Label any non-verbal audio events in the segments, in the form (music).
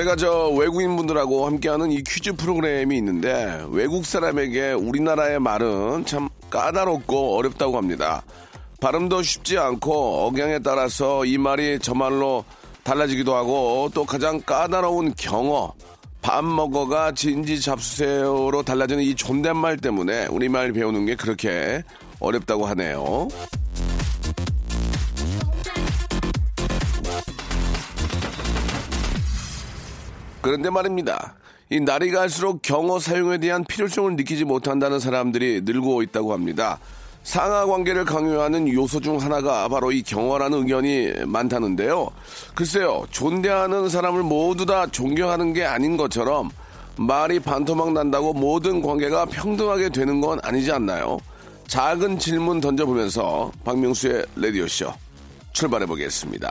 제가 저 외국인 분들하고 함께하는 이 퀴즈 프로그램이 있는데 외국 사람에게 우리나라의 말은 참 까다롭고 어렵다고 합니다. 발음도 쉽지 않고 억양에 따라서 이 말이 저 말로 달라지기도 하고 또 가장 까다로운 경어 밥 먹어가 진지 잡수세요로 달라지는 이 존댓말 때문에 우리말 배우는 게 그렇게 어렵다고 하네요. 그런데 말입니다. 이 날이 갈수록 경어 사용에 대한 필요성을 느끼지 못한다는 사람들이 늘고 있다고 합니다. 상하 관계를 강요하는 요소 중 하나가 바로 이 경어라는 의견이 많다는데요. 글쎄요, 존대하는 사람을 모두 다 존경하는 게 아닌 것처럼 말이 반토막 난다고 모든 관계가 평등하게 되는 건 아니지 않나요? 작은 질문 던져보면서 박명수의 레디오쇼 출발해 보겠습니다.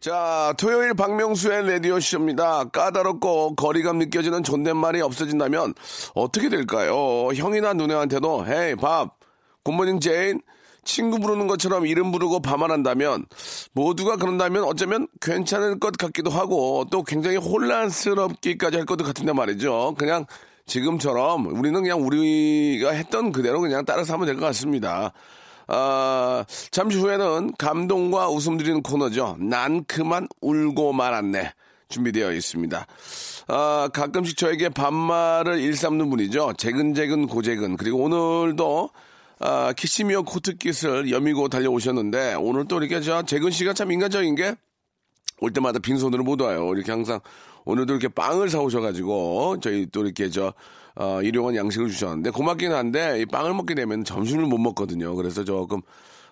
자, 토요일 박명수의 라디오쇼입니다. 까다롭고 거리감 느껴지는 존댓말이 없어진다면 어떻게 될까요? 형이나 누나한테도 hey Bob, good morning Jane, 친구 부르는 것처럼 이름 부르고 반말한다면 모두가 그런다면 어쩌면 괜찮을 것 같기도 하고 또 굉장히 혼란스럽기까지 할 것도 같은데 말이죠. 그냥 지금처럼 우리는 그냥 우리가 했던 그대로 그냥 따라서 하면 될 것 같습니다. 아, 잠시 후에는 감동과 웃음 드리는 코너죠. 난 그만 울고 말았네. 준비되어 있습니다. 아, 가끔씩 저에게 반말을 일삼는 분이죠. 재근재근 고재근. 그리고 오늘도 아, 키시미어 코트깃을 여미고 달려오셨는데 오늘 또 이렇게 저 재근 씨가 참 인간적인 게 올 때마다 빈손으로 못 와요. 이렇게 항상 오늘도 이렇게 빵을 사오셔가지고 저희 또 이렇게 저 어, 일용한 양식을 주셨는데 고맙긴 한데 이 빵을 먹게 되면 점심을 못 먹거든요. 그래서 조금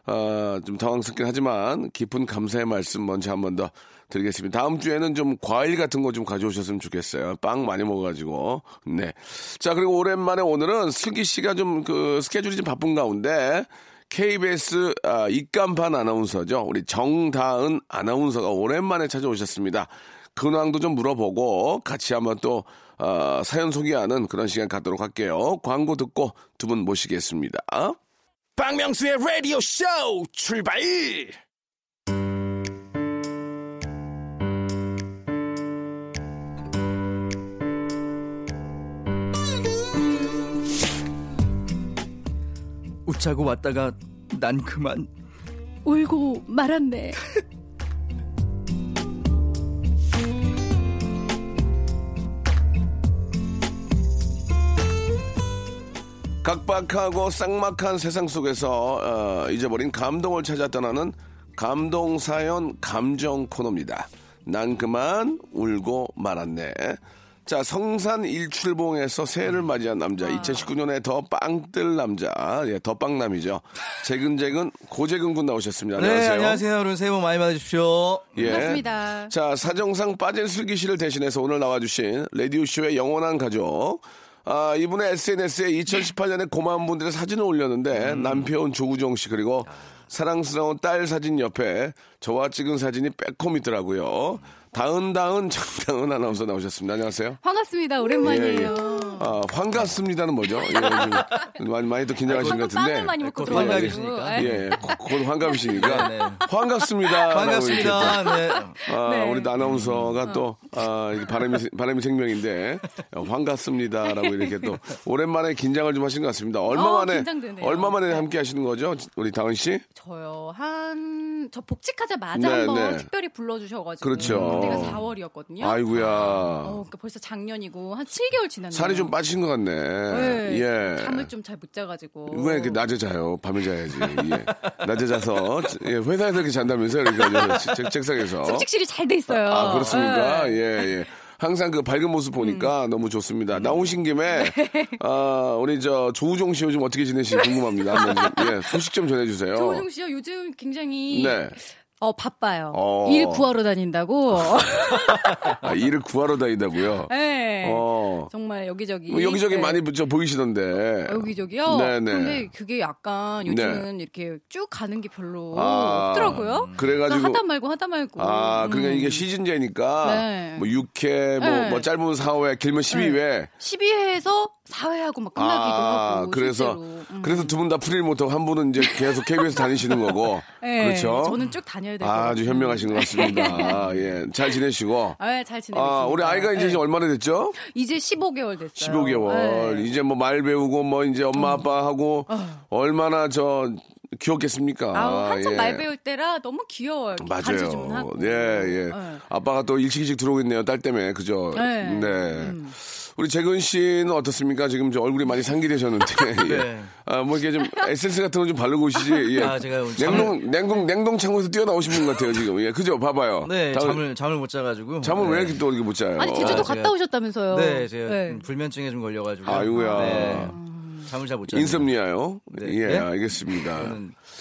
어, 좀 당황스럽긴 하지만 깊은 감사의 말씀 먼저 한 번 더 드리겠습니다. 다음 주에는 좀 과일 같은 거 좀 가져오셨으면 좋겠어요. 빵 많이 먹어가지고. 네. 자, 그리고 오랜만에 오늘은 슬기 씨가 좀 그 스케줄이 좀 바쁜 가운데 KBS 아, 입간판 아나운서죠. 우리 정다은 아나운서가 오랜만에 찾아오셨습니다. 근황도 좀 물어보고 같이 한번 또 어, 사연 소개하는 그런 시간 갖도록 할게요. 광고 듣고 두 분 모시겠습니다. 박명수의 Radio Show 출발. 웃자고 왔다가 난 그만 울고 말았네. (laughs) 각박하고 쌍막한 세상 속에서 어, 잊어버린 감동을 찾아 떠나는 감동 사연 감정 코너입니다. 난 그만 울고 말았네. 자, 성산 일출봉에서 새해를 맞이한 남자, 2019년에 더 빵뜰 남자, 예, 더 빵남이죠. 재근재근 고재근 군 나오셨습니다. 네 안녕하세요. 안녕하세요 여러분 새해 복 많이 받으십시오 예. 반갑습니다. 자, 사정상 빠진 슬기 씨를 대신해서 오늘 나와주신 라디오 쇼의 영원한 가족. 아, 이분의 SNS에 2018년에 고마운 분들의 사진을 올렸는데, 남편 조우정 씨, 그리고 사랑스러운 딸 사진 옆에 저와 찍은 사진이 빼꼼있더라고요. 다은, 다은, 장다은 아나운서 나오셨습니다. 안녕하세요. 반갑습니다. 오랜만이에요. 아, 환갑습니다는 뭐죠? 예, 좀 (laughs) 많이, 많이 또 긴장하신 것 같은데. 많이 먹고 곧. 환갑이시니까. 예, 곧- 곧 환갑이시니까. 네, 네. 환갑습니다. 반갑습니다. 네. 아, 네. 우리 아나운서가 또, 아, 이게 바람이, 바람이 생명인데, 어, 환갑습니다라고 이렇게 또, 오랜만에 긴장을 좀 하신 것 같습니다. 얼마 어, 만에, 긴장되네요. 얼마 만에 네. 함께 하시는 거죠? 우리 다은 씨? 저요 한 저 복직하자마자 네, 한번 네. 특별히 불러주셔가지고 그렇죠. 그때가 4월이었거든요. 아이고야. 어, 그러니까 벌써 작년이고 한 7개월 지났네요. 살이 좀 빠지신 것 같네. 네, 예. 잠을 좀 잘 못 자가지고. 왜 이렇게 낮에 자요? 밤에 자야지. 예. 낮에 자서 예, 회사에서 이렇게 잔다면서요? 그러니까 저 책- 책상에서. 숙직실이 잘 돼 있어요. 아 그렇습니까? 네. 예 예. 항상 그 밝은 모습 보니까 너무 좋습니다. 나오신 김에 네. 아 우리 저 조우종 씨 요즘 어떻게 지내시는지 궁금합니다. 한번 좀, 예, 소식 좀 전해주세요. 조우종 씨요 요즘 굉장히 네. 어 바빠요. 어. 일 구하러 다닌다고. (laughs) 아, 일을 구하러 다닌다고요. 네. 어. 정말 여기저기. 뭐 여기저기 네. 많이 저 보이시던데. 여기저기요. 네네. 근데 그게 약간 요즘은 이렇게 쭉 가는 게 별로 아, 없더라고요. 그래가지고- 그러니까 하다 말고 하다 말고. 아, 그러니까 음. 이게 시즌제니까 네. 뭐 6회, 뭐, 네. 뭐 짧은 4회, 길면 12회. 12회에서 4회하고 막 끝나기도 아, 하고. 그래서. 음. 그래서 두 분다 풀이를 못하고 한 분은 이제 계속 KBS 다니시는 거고. 네, 그렇죠. 저는 쭉 다녀 야 될것 아주 같아요. 현명하신 것 같습니다. (laughs) 예, 잘 지내시고. 아, 잘 지내고 아, 우리. 아이가 이제 네. 얼마나 됐죠? 이제 15개월 됐어요. 15개월. 네. 이제 뭐 말 배우고 뭐 이제 엄마 아빠하고 얼마나 저 귀엽겠습니까? 아우, 한참 예. 말 배울 때라 너무 귀여워요. 맞아요. 예, 예. 네. 아빠가 또 일찍 일찍 들어오겠네요. 딸 때문에. 그죠? 네. 음. 우리 재근 씨는 어떻습니까? 지금 저 얼굴이 많이 상기되셨는데. (laughs) 예. 네. 아, 뭐 이게 좀 에센스 같은 거 좀 바르고 오시지. 예. 아, 제가 오늘 냉동, 냉동, 냉동 창고에서 뛰어나오신 분 같아요, 지금. 예. 그죠? 봐봐요. 네, 다음- 잠을 잠을 못 자가지고. 잠을 네. 왜 이렇게 또 이렇게 못 자요? 아니, 제주도 아, 제가- 갔다 오셨다면서요. 네, 제가 네. 불면증에 좀 걸려가지고. 아이고야. 네, 잠을 잘 못 자요. 인썸니아요? 네. 예, 네? 알겠습니다.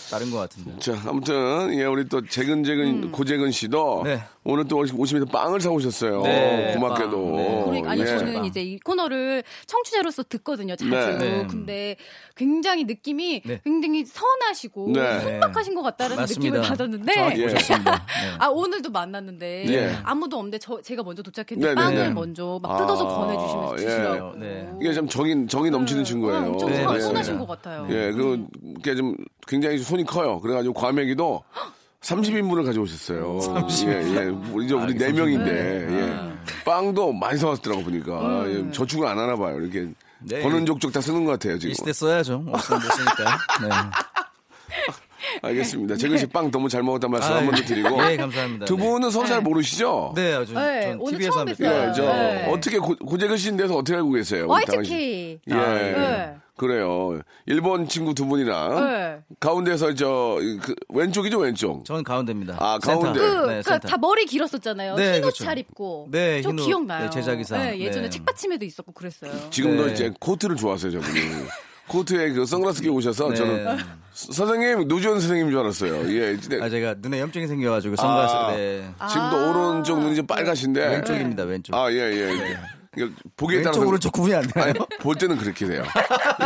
다른 것 같은데. 자, 아무튼, 예, 우리 또 재근재근, 고재근 씨도 네. 오늘 또 오시면서 빵을 사오셨어요. 네, 고맙게도. 빵. 네. 그러니까 아니 예. 저는 이제 이 코너를 청취자로서 듣거든요 자주. 네. 네. 근데 굉장히 느낌이 네. 굉장히 선하시고 네. 순박하신 것 같다는 맞습니다. 느낌을 받았는데. 예. 아 오늘도 만났는데 네. 아무도 없는데 저 제가 먼저 도착했는데 빵을 네. 먼저 막 뜯어서 아, 권해주시면서 예. 드시라고. 네. 이게 좀 정이, 정이 넘치는 친구예요. 어, 엄청 네. 선하신 것 같아요. 예, 그, 게 좀 굉장히 손이 커요. 그래가지고 과메기도 30인분을 가져오셨어요. 예, 예. 우리 이제 우리 네 명인데, 예. 빵도 많이 사왔더라고 보니까. 예, 저축을 안 하나 봐요. 이렇게. 네. 버는 족족 다 쓰는 것 같아요, 지금. 이 시대 써야죠. 없으면 못 쓰니까. 네. (laughs) 알겠습니다. 재근 씨빵 너무 잘 먹었다는 말씀 한번 더 드리고. 예, 감사합니다. 두 분은 서로 잘 모르시죠? 네, 아주 네, 전 오늘 TV에서 처음 뵙 뵀어요. 예, 저, 네. 어떻게 고, 고재근 씨인 데서 어떻게 알고 계세요? YTK. 예. 네. 그래요. 일본 친구 두 분이랑 네. 가운데서 저 그, 왼쪽이죠 왼쪽. 저는 가운데입니다. 아. 가운데. 그, 네, 그, 센터. 다 머리 길었었잖아요. 네, 흰옷 그렇죠. 잘 입고. 네, 저 흰옷, 기억나요. 네, 제작이상. 네, 예전에 네. 책받침에도 있었고 그랬어요. 지금도 네. 이제 코트를 좋아하세요, 저분이. 코트에 그 선글라스 끼고 오셔서 네. 저는 서- 선생님 노지원 선생님인 줄 알았어요. 예. 아, 제가 눈에 염증이 생겨가지고 선글라스. 아. 네. 지금도 오른쪽 눈이 좀 빨가신데 왼쪽입니다, 왼쪽. 아, 예, 예. 보기에 따라서 왼쪽 오른쪽 구분이 안 돼요. 아니, 볼 때는 그렇게 돼요.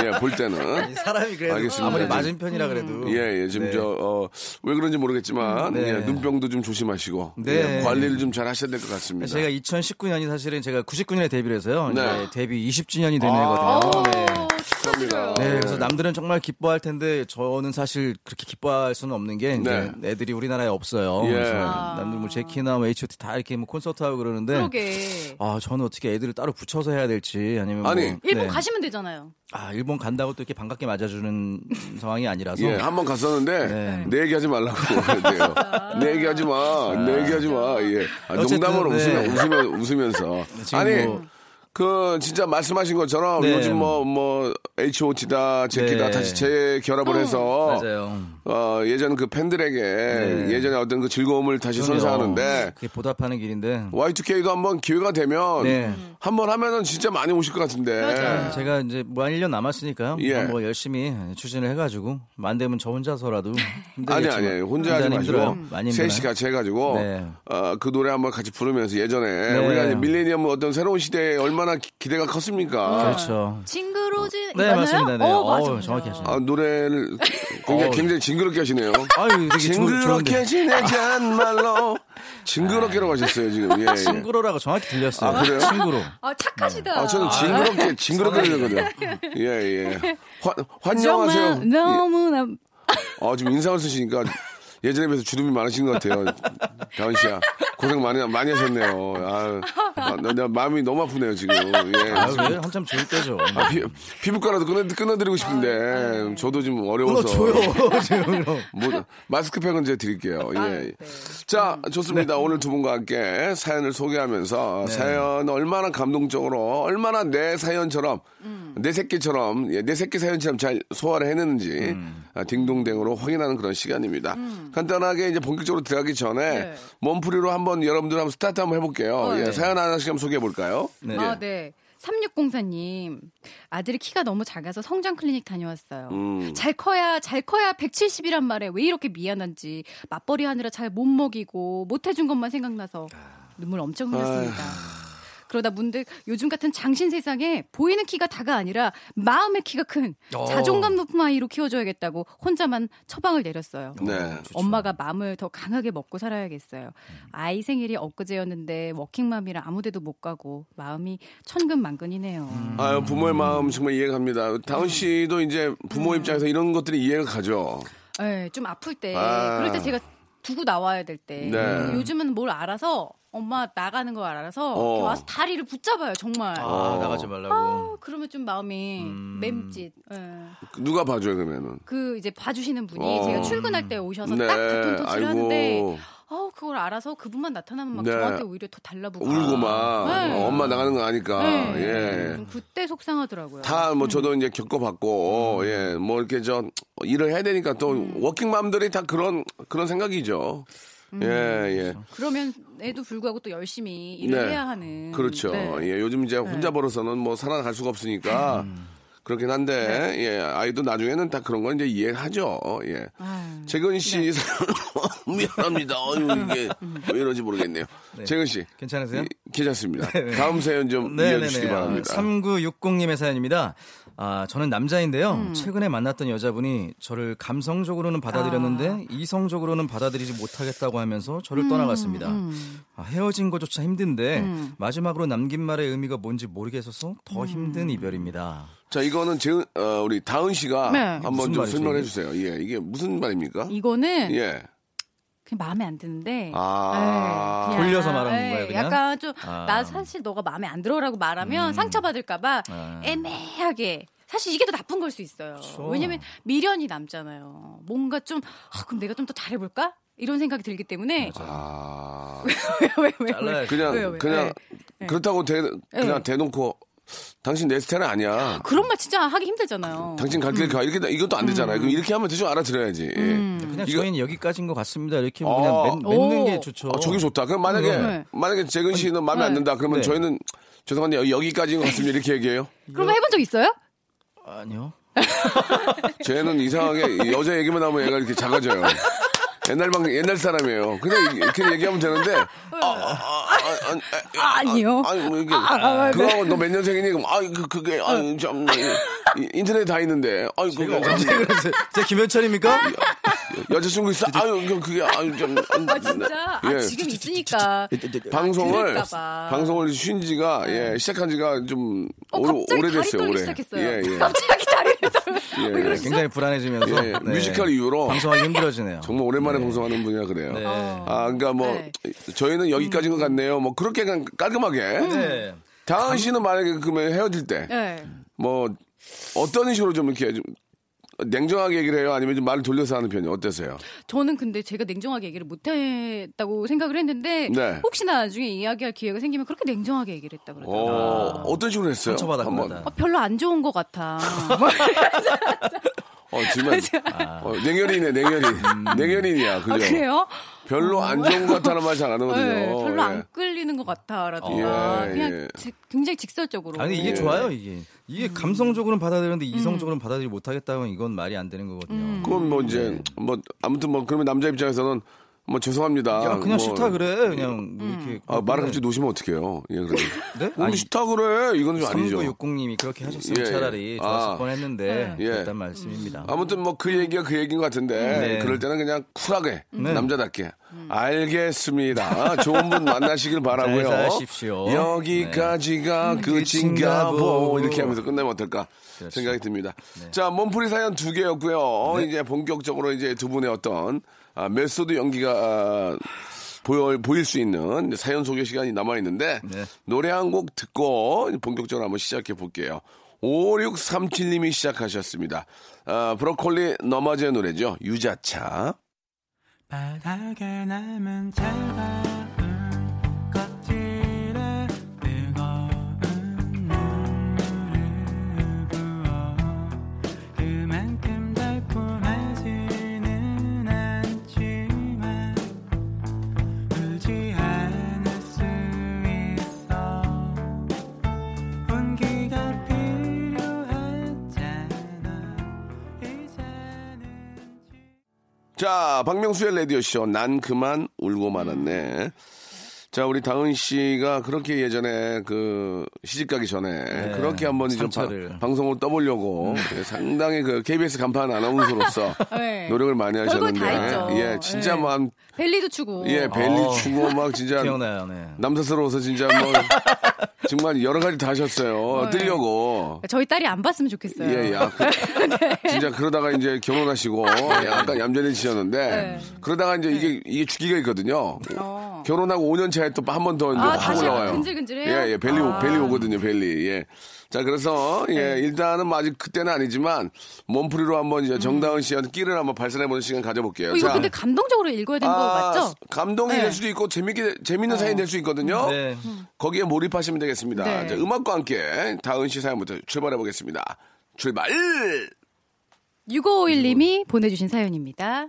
예, 볼 때는. 사람이 그래도 알겠습니다. 아무리 네. 맞은 편이라 그래도. 예, 예. 지금 네. 저, 어, 왜 그런지 모르겠지만, 네. 예, 눈병도 좀 조심하시고, 네. 예, 관리를 좀 잘 하셔야 될 것 같습니다. 제가 2019년이 사실은 제가 99년에 데뷔를 해서요. 네. 데뷔 20주년이 된 아. 해거든요. 네. 축하드려요. 네, 그래서 남들은 정말 기뻐할 텐데 저는 사실 그렇게 기뻐할 수는 없는 게 이제 애들이 우리나라에 없어요. 네. 예. 그래서 아. 남들 뭐 제키나 뭐 H.O.T 다 이렇게 뭐 콘서트 하고 그러는데 그러게. 아 저는 어떻게 애들을 따로 붙여서 해야 될지 아니면 아니, 뭐, 일본 네. 가시면 되잖아요. 아 일본 간다고 또 이렇게 반갑게 맞아주는 (laughs) 상황이 아니라서 예, 한 번 갔었는데, 네. 내 얘기 하지 말라고. (laughs) 그래요. 내 얘기 하지 마. 내 얘기 하지 마. 예. 아, 농담으로 네. 웃으면, 웃으면, 웃으면서. 아니, 뭐- 그, 진짜 말씀하신 것처럼 네. 요즘 뭐, 뭐, H.O.T다, 제키다 네. 다시 재결합을 해서, 맞아요. 어, 예전 그 팬들에게 예전에 어떤 그 즐거움을 다시 네. 그럼요. 선사하는데, 그게 보답하는 길인데 Y2K도 한번 기회가 되면, 네. 한번 하면은 진짜 많이 오실 것 같은데. 제가 이제 뭐 한 1년 남았으니까요. 예. 뭐 열심히 추진을 해가지고 만 되면 저 혼자서라도 아니, 아니, 혼자 하지 마시고. 셋이 같이 해가지고, 네. 어, 그 노래 한번 같이 부르면서 예전에, 네. 우리가 이제 밀레니엄 어떤 새로운 시대에 얼마나 기, 기대가 컸습니까? 그렇죠. 징 그러지 네, 맞나요? 맞습니다. 네. 어, 맞아, 맞아. 정확히 하시네요. 아, 노래를 굉장히. 굉장히 징그럽게 하시네요. 아유, 징그럽게 좋은데. 지내잔 (laughs) 말로 징그럽게라고 하셨어요, 지금. 예, 예. 친구로라고 정확히 들렸어요. 아, 그래요? 친구로. 아 착하시다. 아, 저는 징그럽게, 징그럽게 들렸거든요. 예, 예. (laughs) 환, 환영하세요. 너무나 아, 지금 인상을 쓰시니까 예전에 비해서 주름이 많으신 것 같아요. 다은 씨야. 고생 많이, 많이 하셨네요. 아, 아, 나, 나 마음이 너무 아프네요, 지금. 예. 아, 왜? 한참 좋을 때죠. 아, 피, 피부과라도 끊어, 끊어드리고 싶은데, 저도 좀 어려워서. 끊어줘요, (laughs) 지금. 뭐, 마스크팩은 제가 드릴게요. 예. 네. 자, 좋습니다. 오늘 두 분과 함께 사연을 소개하면서 사연 얼마나 감동적으로, 얼마나 내 사연처럼, 내 새끼처럼, 예, 내 새끼 사연처럼 잘 소화를 해내는지, 아, 딩동댕으로 확인하는 그런 시간입니다. 간단하게 이제 본격적으로 들어가기 전에 네. 몸풀이로 한번 여러분들 한번 스타트 한번 해볼게요. 어, 예, 네. 사연 하나씩 한번 소개해 볼까요? 네. 아, 네. 3604님, 아들이 키가 너무 작아서 성장 클리닉 다녀왔어요. 음. 잘 커야, 잘 커야 170이란 말에 왜 이렇게 미안한지, 맞벌이 하느라 잘 못 먹이고, 못 해준 것만 생각나서 눈물 엄청 흘렸습니다. 그러다 문득 요즘 같은 장신 세상에 보이는 키가 다가 아니라 마음의 키가 큰 어. 자존감 높은 아이로 키워줘야겠다고 혼자만 처방을 내렸어요. 네. 엄마가 마음을 더 강하게 먹고 살아야겠어요. 아이 생일이 엊그제였는데 워킹맘이라 아무데도 못 가고 마음이 천근만근이네요. 아유, 부모의 마음 정말 이해가 갑니다. 다은 씨도 이제 부모 입장에서 이런 것들이 이해가 가죠. 네, 좀 아플 때 아. 그럴 때 제가 두고 나와야 될 때 네. 요즘은 뭘 알아서 엄마 나가는 걸 알아서 어. 와서 다리를 붙잡아요 정말. 아, 나가지 말라고. 아, 그러면 좀 마음이 음. 맴짓. 예. 누가 봐줘요, 그러면은? 그 이제 봐주시는 분이 어. 제가 출근할 때 오셔서 네, 딱 바톤 터치를 하는데. 어 그걸 알아서 그분만 나타나면 막 네. 저한테 오히려 더 달라붙고 울고 막 네. 어, 엄마 나가는 거 아니까 네. 예. 좀 그때 속상하더라고요. 다 뭐 저도 이제 겪어봤고 예뭐 이렇게 저 일을 해야 되니까 또 음. 워킹맘들이 다 그런 그런 생각이죠. 음. 예 예. 그러면에도 불구하고 또 열심히 일을 네. 해야 하는. 그렇죠. 네. 예 요즘 이제 혼자 벌어서는 뭐 살아갈 수가 없으니까 음. 그렇긴 한데 네. 예 아이도 나중에는 다 그런 건 이제 이해하죠. 예. 아유. 재근 씨 네. (laughs) 미안합니다. 어유 이게 왜 이런지 모르겠네요. 재근 씨 괜찮으세요? 이- 괜찮습니다. (laughs) 다음 사연 좀 이어주시기 바랍니다. 3960님의 사연입니다. 아, 저는 남자인데요. 음. 최근에 만났던 여자분이 저를 감성적으로는 받아들였는데 아. 이성적으로는 받아들이지 못하겠다고 하면서 저를 음, 떠나갔습니다. 아, 헤어진 것조차 힘든데 마지막으로 남긴 말의 의미가 뭔지 모르겠어서 더 음. 힘든 이별입니다. 자, 이거는 제, 어, 우리 다은 씨가 네. 한번 좀 설명해? 주세요. 예, 이게 무슨 말입니까? 이거는 예. 그냥 마음에 안 드는데. 아. 네, 돌려서 말하는 네, 거예요, 그냥? 약간 좀 아. 나 사실 너가 마음에 안 들어라고 말하면 상처받을까봐 아. 애매하게. 사실 이게 더 나쁜 걸 수 있어요. 그렇죠. 왜냐면 미련이 남잖아요. 뭔가 좀 아, 그럼 내가 좀 더 잘해볼까? 이런 생각이 들기 때문에 아. (laughs) 왜, 왜, 왜? 잘라야 그냥, 왜요, 왜요? 그냥, 네. 그렇다고 대, 그냥 네. 대놓고, 당신 내 스타일은 아니야. 그런 말 진짜 하기 힘들잖아요. 당신 갈 길 가. 이렇게, 이것도 안 되잖아요. 그럼 이렇게 하면 대충 알아들어야지. 음. 그냥 이거- 저희는 여기까지인 것 같습니다. 이렇게 아. 그냥 맺, 맺는 오. 게 좋죠. 아, 저기 좋다. 그럼 만약에, 네. 만약에 재근 씨는 마음에 안 네. 든다. 그러면 네. 저희는, 죄송한데 여기- 여기까지인 것 같습니다. 이렇게 얘기해요. 그럼 해본 적 있어요? 아니요. (laughs) 쟤는 이상하게 여자 얘기만 하면 얘가 이렇게 작아져요. 옛날 방 옛날 사람이에요. 그냥 이렇게 얘기하면 되는데 아, 아, 아, 아, 아, 아니요. 아, 아니 뭐 이게 아, 네. 그거 너몇 년생이니? 그럼 아 그, 그게 아참 인터넷 다 있는데 아이 그거 언제 그러세요? 제 김현철입니까? 여자친구 있어? 아유 그- 그게 아유 좀 아 진짜? 아 예. 지금 있으니까 방송을. 방송을 쉰 지가 예 시작한 지가 좀 어, 오래, 오래됐어요. 오래. 시작했어요. 예, 예. 갑자기. (laughs) 예, 왜 예. 굉장히 불안해지면서 예, 네. 뮤지컬 이후로 방송하기 힘들어지네요. (laughs) 정말 오랜만에 방송하는 분이라 그래요. 네. 아, 그러니까 뭐 네. 저희는 여기까지인 것 같네요. 뭐 그렇게 그냥 깔끔하게. 네. 다은 씨는 만약에 그러면 헤어질 때뭐 네. 어떤 식으로 좀 이렇게 좀 냉정하게 얘기를 해요? 아니면 좀 말을 돌려서 하는 편이 어떠세요? 저는 근데 제가 냉정하게 얘기를 못했다고 생각을 했는데 네. 혹시나 나중에 이야기할 기회가 생기면 그렇게 냉정하게 얘기를 했다 어, 그러더라고요. 어떤 식으로 했어요? 한번. 어, 별로 안 좋은 것 같아. (laughs) (laughs) (laughs) 어, 정말 어, 냉혈이네, 냉혈이. 냉혈인이야, 그죠? 아, 그래요? 별로 안 좋은 것 같다는 말 잘 안 하거든요. 네, 별로 예. 안 끌리는 것 같아라든가 예, 그냥 예. 지- 굉장히 직설적으로. 아니 이게 예. 좋아요 이게 이게 감성적으로는 받아들였는데 음. 이성적으로는 받아들이지 못하겠다면 이건 말이 안 되는 거거든요. 그건 뭐 이제 뭐 아무튼 뭐 그러면 남자 입장에서는 뭐 죄송합니다. 야, 그냥 뭐, 싫다 그래. 그냥 이렇게. 아, 말 갑자기 놓으시면 어떡해요. 예, 그래도. (laughs) 네? 오늘 아니, 싫다 그래. 이건 좀 아니죠. 3960님이 그렇게 하셨으면 예, 예. 차라리 좋았을 아. 뻔했는데 예. 그랬단 말씀입니다. 아무튼 뭐 그 얘기가 그 얘기인 것 같은데 네. 그럴 때는 그냥 쿨하게 네. 남자답게 알겠습니다. 좋은 분 만나시길 (laughs) 바라고요. 여기까지가 네. 끝인가 보 끝인가 이렇게 보. 하면서 끝내면 어떨까 그렇죠. 생각이 듭니다. 자 몸풀이 사연 두 개였고요. 네. 이제 본격적으로 이제 두 분의 어떤 아, 메소드 연기가 아, 보여, 보일 수 있는 사연 소개 시간이 남아 있는데 네. 노래 한 곡 듣고 본격적으로 한번 시작해 볼게요. 5637님이 시작하셨습니다. 아, 브로콜리 너마저의 노래죠. 유자차. 바닥에 남은 차가 자, 박명수의 라디오쇼. 난 그만 울고 말았네. 자, 우리 다은 씨가 그렇게 예전에 그 시집 가기 전에 그렇게 한번 좀 바-. 방송을 떠보려고 예, 상당히 그 KBS 간판 아나운서로서 (laughs) 네. 노력을 많이 하셨는데. 예, 진짜 네. 뭐 한, 벨리도 추고. 예, 벨리 어. 추고 막 진짜 기억나요, 네. 남사스러워서 진짜 뭐 (laughs) 정말 여러 가지 다 하셨어요. 네. 뜨려고. 저희 딸이 안 봤으면 좋겠어요. 예, 예. 아, 그- (laughs) 진짜 그러다가 이제 결혼하시고 (laughs) 약간 얌전해지셨는데 네. 그러다가 이제 이게 이게 주기가 있거든요. 어. 결혼하고 5년 차에 또 한 번더 이제 아, 확 다시 올라와요. 근질근질해요? 예, 예. 벨리 아. 벨리 오거든요, 벨리. 예. 자, 그래서 예, 네. 일단은 뭐 아직 그때는 아니지만 몸풀이로 한번 이제 정다은 씨한테 끼를 한번 발산해 보는 시간 가져볼게요. 어, 이거 자, 근데 감동적으로 읽어야 되는 거 아, 맞죠? 감동이 네. 될 수도 있고 재밌게 재밌는 사연이 될 수 있거든요. 네. 거기에 몰입하시면 되겠습니다. 네. 자, 음악과 함께 다은 씨 사연부터 출발해 보겠습니다. 출발! 6551님이 보내주신 사연입니다.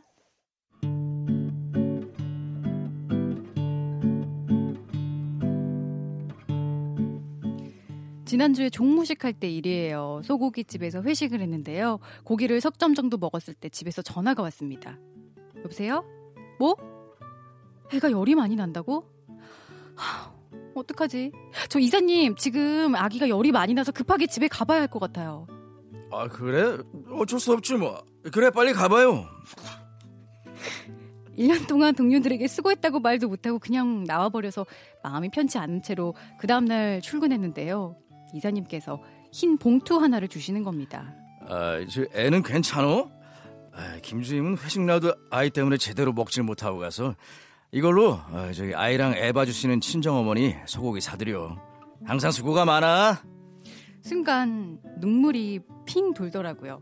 지난주에 종무식 할 때 일이에요. 소고기 집에서 회식을 했는데요. 고기를 석 점 정도 먹었을 때 집에서 전화가 왔습니다. 여보세요? 뭐? 애가 열이 많이 난다고? 하, 어떡하지? 저 이사님, 지금 아기가 열이 많이 나서 급하게 집에 가봐야 할 것 같아요. 아 그래? 어쩔 수 없지 뭐. 그래 빨리 가봐요. (laughs) 1년 동안 동료들에게 수고했다고 말도 못하고 그냥 나와버려서 마음이 편치 않은 채로 그 다음날 출근했는데요. 이사님께서 흰 봉투 하나를 주시는 겁니다. 아, 저 애는 괜찮어? 아, 김주임은 회식 날도 아이 때문에 제대로 먹질 못하고 가서 이걸로 아, 저기 아이랑 애 봐주시는 친정 어머니 소고기 사드려. 항상 수고가 많아. 순간 눈물이 핑 돌더라고요.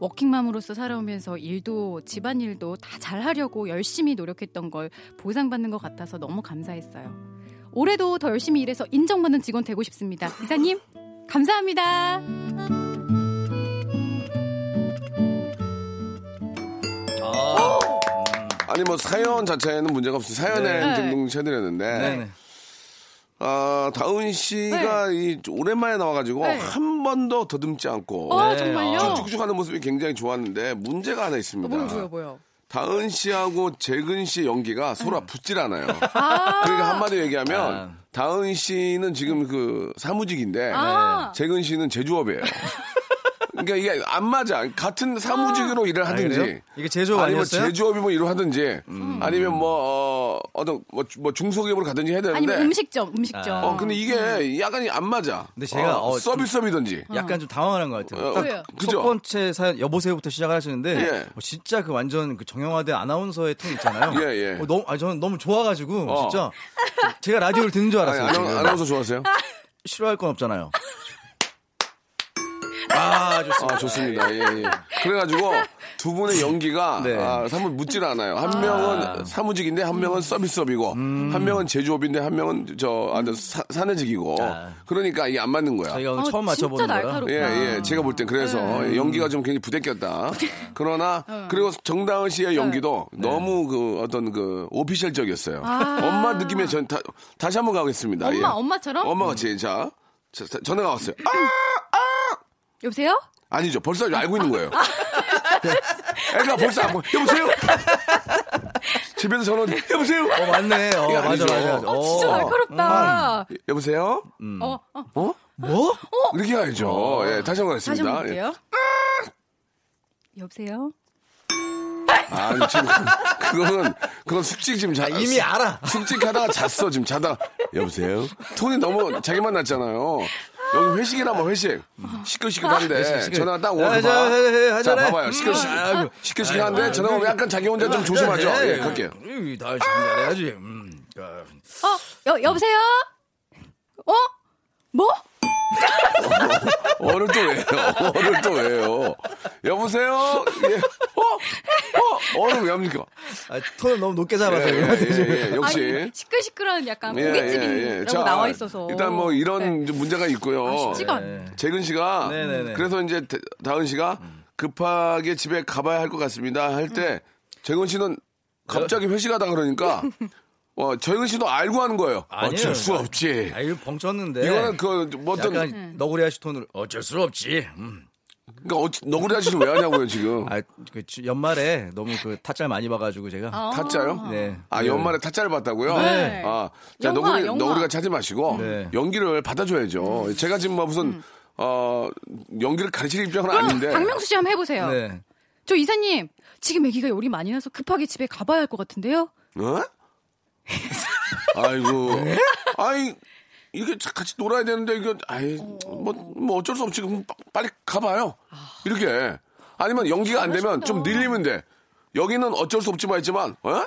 워킹맘으로서 살아오면서 일도 집안일도 다 잘하려고 열심히 노력했던 걸 보상받는 것 같아서 너무 감사했어요. 올해도 더 열심히 일해서 인정받는 직원 되고 싶습니다. 이사님, 감사합니다. 아, 아니 뭐 사연 자체는 문제가 없어요. 사연에 네. 등등해드렸는데 네네. 아, 다은 씨가 이 오랜만에 나와가지고 네. 한 번도 더듬지 않고 어, 네. 정말요? 쭉쭉 하는 모습이 굉장히 좋았는데 문제가 하나 있습니다. 뭐요, 뭐요, 뭐요? 다은 씨하고 재근 씨의 연기가 서로 붙질 않아요. 아, 그러니까 한마디로 얘기하면 아. 다은 씨는 지금 그 사무직인데 아. 재근 씨는 제조업이에요. (laughs) 그러니까 이게 안 맞아. 같은 사무직으로 일을 아, 하든지 그래요? 이게 제조업 아니면 아니었어요? 제조업이 뭐 일을 하든지 아니면 뭐 어, 어떤 뭐, 뭐 중소기업으로 가든지 해야 되는데 아니면 음식점, 음식점. 어 근데 이게 약간이 안 맞아. 근데 제가 어, 어, 서비스업이든지 약간 좀 당황한 것 같아요. 어, 딱 왜요? 그죠? 첫 번째 사연 여보세요부터 시작을 하시는데 예. 어, 진짜 그 완전 그 정형화된 아나운서의 톤 있잖아요. 예, 예. 어, 너무 아 저는 너무 좋아가지고 어. 진짜 제가 라디오를 듣는 줄 아니, 알았어요. 지금. 아나운서 좋아하세요? 싫어할 건 없잖아요. 아 좋습니다. 아 좋습니다. 예, 예. 그래가지고 두 분의 연기가 네. 아, 사뭇 묻질 않아요. 한 명은 사무직인데 한 명은 서비스업이고 한 명은 제조업인데 한 명은 저 아주 사- 사내직이고 아. 그러니까 이게 안 맞는 거야. 저희가 오늘 어, 처음 맞춰보는. 날카롭다. 예, 예. 제가 볼 땐 그래서 네. 연기가 좀 굉장히 부대꼈다. 그러나, 그리고 정다은 씨의 연기도 너무 그 어떤 그 오피셜적이었어요. 아. 엄마 느낌에 전 다, 다시 한번 가겠습니다. 엄마, 예. 엄마처럼? 엄마 같이. 자, 자, 자, 전화가 왔어요. 아! 여보세요? 아니죠. 벌써 알고 있는 거예요. 애가 벌써 알고, 여보세요? (laughs) 집에서 전화 여보세요. 어 맞네. 어 이게 맞아. 맞아. 맞아. 어, 진짜 어. 날카롭다. 여보세요. 어, 어. 어? 뭐? 이렇게 해야죠. 예, 다시 한번 다시 한번 하겠습니다. 예. 볼게요. 여보세요? 아니 지금 그거는 그건 숙직 지금 자, 이미 알아. 숙직하다가 잤어 지금 자다 여보세요 톤이 너무 자기만 났잖아요 여기 회식이라면 회식 시끌시끌한데 시끌. 전화가 딱 오고 야, 봐. 저, 해, 해, 자. 봐봐요 시끌시끌 음, 아이고. 시끌시끌한데 전화 오면 약간 자기 혼자 좀 조심하죠 예 갈게요 이, 다 잘해야지. 음. 자, 어, 여, 여보세요? 어? 뭐? 어를 또 왜요 어를 또 왜요 여보세요 예. 어? 어? 어를 왜 합니까 아, 톤을 너무 높게 예, 잡아서. 예, 예, 예. 역시 아니, 시끌시끌한 약간 예, 고깃집이라고 예, 예. 자, 나와 있어서. 일단 뭐 이런 네. 좀 문제가 있고요. 아, 쉽지가 않네. 재근 씨가 네네네. 그래서 이제 다- 다은 씨가 급하게 집에 가봐야 할 것 같습니다. 할 때 재근 씨는 갑자기 회식하다 그러니까 (laughs) 어, 재근 씨도 알고 하는 거예요. 아니에요. 어쩔 수 없지. 아유 벙쳤는데. 이거는 그 뭐 어떤 약간 너구리아시 톤으로 어쩔 수 없지. 음. 그러니까 어찌- 너구리 아저씨 왜 하냐고요 지금. 아, 그 주- 연말에 너무 그 타짤 많이 봐가지고 제가. 아. 타짜요? 네. 아 연말에 타짜를 봤다고요? 네. 아, 자 영화, 너구리 영화. 너구리가 찾지 마시고 네. 연기를 받아줘야죠. 제가 지금 뭐 무슨 어 연기를 가르칠 입장은 아닌데. 음. 박명수 씨 한번 해보세요. 네. 저 이사님, 지금 아기가 열이 많이 나서 급하게 집에 가봐야 할 것 같은데요? 어? 아이고. 네? 아이, 이게 같이 놀아야 되는데, 이거, 아이, 뭐, 뭐 어쩔 수 없지. 그럼 빠- 빨리 가봐요. 이렇게. 아니면 연기가 안 되면 좀 늘리면 돼. 여기는 어쩔 수 없지만 했지만, 어?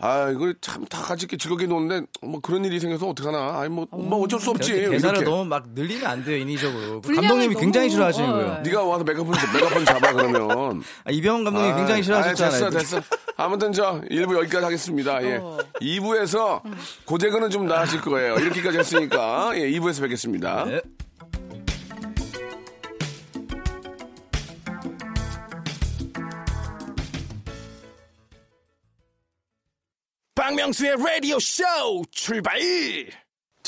아, 이거 참 다 같이 이렇게 즐겁게 노는데, 뭐 그런 일이 생겨서 어떡하나. 아이, 뭐, 뭐 어쩔 수 없지. 대사를 이렇게. 너무 막 늘리면 안 돼요 인위적으로. 그 감독님이 너무- 굉장히 싫어하시는 어, 거예요. 네가 와서 메가폰, 메가폰 잡아, 그러면. 아, 이병헌 감독님이 아, 굉장히 싫어하셨잖아요. 아, 됐어, 됐어. 아무튼 저 1부 여기까지 하겠습니다. 예. 어. 2부에서 고재근은 좀 나아질 거예요. 이렇게까지 했으니까 예, 2부에서 뵙겠습니다. 네. 박명수의 라디오 쇼 출발!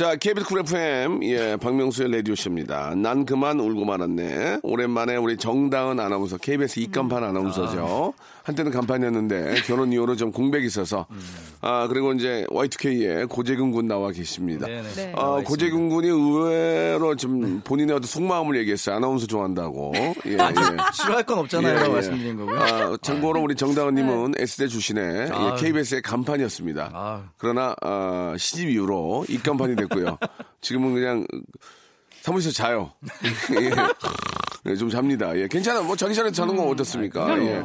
자, KBS 쿨 FM, 예, 박명수의 라디오쇼입니다. 난 그만 울고 말았네. 오랜만에 우리 정다은 아나운서, KBS 입간판 아나운서죠. 한때는 간판이었는데, (laughs) 결혼 이후로 좀 공백이 있어서, 아, 그리고 이제 Y2K에 고재근 군 나와 계십니다. 네. 아, 고재근 군이 의외로 좀 본인의 어떤 속마음을 얘기했어요. 아나운서 좋아한다고. 예, 예. (laughs) 싫어할 건 없잖아요. 라고 말씀드린 거고요. 아, 참고로 우리 정다은님은 S대 출신의 아. 예, KBS의 간판이었습니다. 아. 그러나 어, 시집 이후로 입간판이 됐고요. 지금은 그냥 사무실에서 자요. (laughs) 예. 예, 좀 잡니다. 예, 괜찮아. 뭐 자기 전에 자는 건 어떻습니까? 예.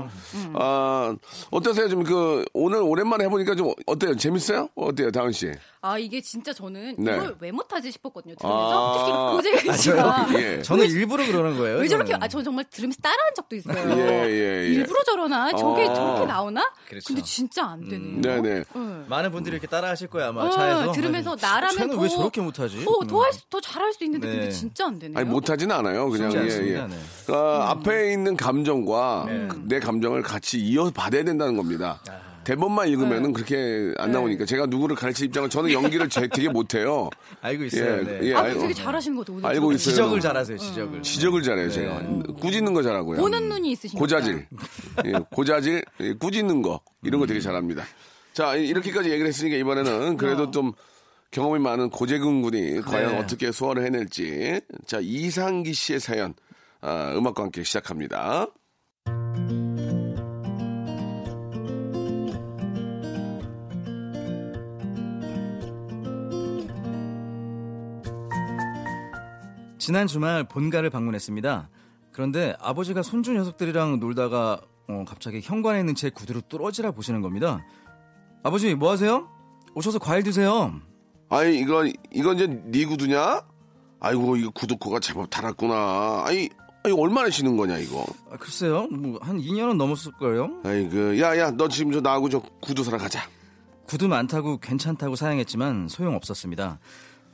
아, 어떠세요? 좀 그 오늘 오랜만에 해보니까 좀 어때요? 재밌어요? 어때요, 다은 씨? 아, 이게 진짜 저는 네. 이걸 왜 못하지 싶었거든요. 아. 들으면서. 특히 고재근 씨가. 예. 저는 일부러 그러는 거예요. 왜 저렇게, 저는. 아, 저 정말 들으면서 따라한 적도 있어요. 예, 예, 예. 일부러 저러나? 저게 아. 저렇게 나오나? 그렇죠. 근데 진짜 안 되네요. 네네. 네. 많은 분들이 이렇게 따라하실 거예요 아마 어, 차에서. 들으면서 아니, 나라면 쟤는 더, 왜 저렇게 못하지? 더, 음. 더, 할 수, 더 잘할 수 있는데 네. 근데 진짜 안 되네요. 아니 못하진 않아요. 그냥 예, 예. 네. 그러니까 앞에 있는 감정과 네. 그- 내 감정을 같이 이어 받아야 된다는 겁니다. 아. 대본만 읽으면은 네. 그렇게 안 나오니까 제가 누구를 가르칠 입장은 저는 연기를 제- 되게 못해요. (laughs) 알고 있어요. 예, 네. 예. 아, 알고- 되게 잘하시는 것 같아요. 알고 있어요. 지적을 잘하세요. 지적을. 지적을 잘해요, 제가. 꾸짖는 거 잘하고요. 보는 눈이 있으신 고자질. (laughs) 예, 고자질, 예, 꾸짖는 거. 이런 거 되게 잘합니다. 자, 이- 이렇게까지 얘기를 했으니까 이번에는 그래도 좀 경험이 많은 고재근 군이 과연 네. 어떻게 소화를 해낼지. 자, 이상기 씨의 사연, 아, 음악과 함께 시작합니다. 지난 주말 본가를 방문했습니다. 그런데 아버지가 손주 녀석들이랑 놀다가 어, 갑자기 현관에 있는 제 구두를 뚫어지라 보시는 겁니다. 아버지 뭐 하세요? 오셔서 과일 드세요. 아니, 이거, 이건 이제 네 구두냐? 아이고, 이거 구두코가 제법 달았구나. 아니, 아니, 얼마나 신은 거냐, 이거. 아, 글쎄요, 뭐 한 2년은 넘었을 거예요. 아이고, 야, 야, 너 지금 저 나하고 저 구두 사러 가자. 구두 많다고 괜찮다고 사양했지만 소용 없었습니다.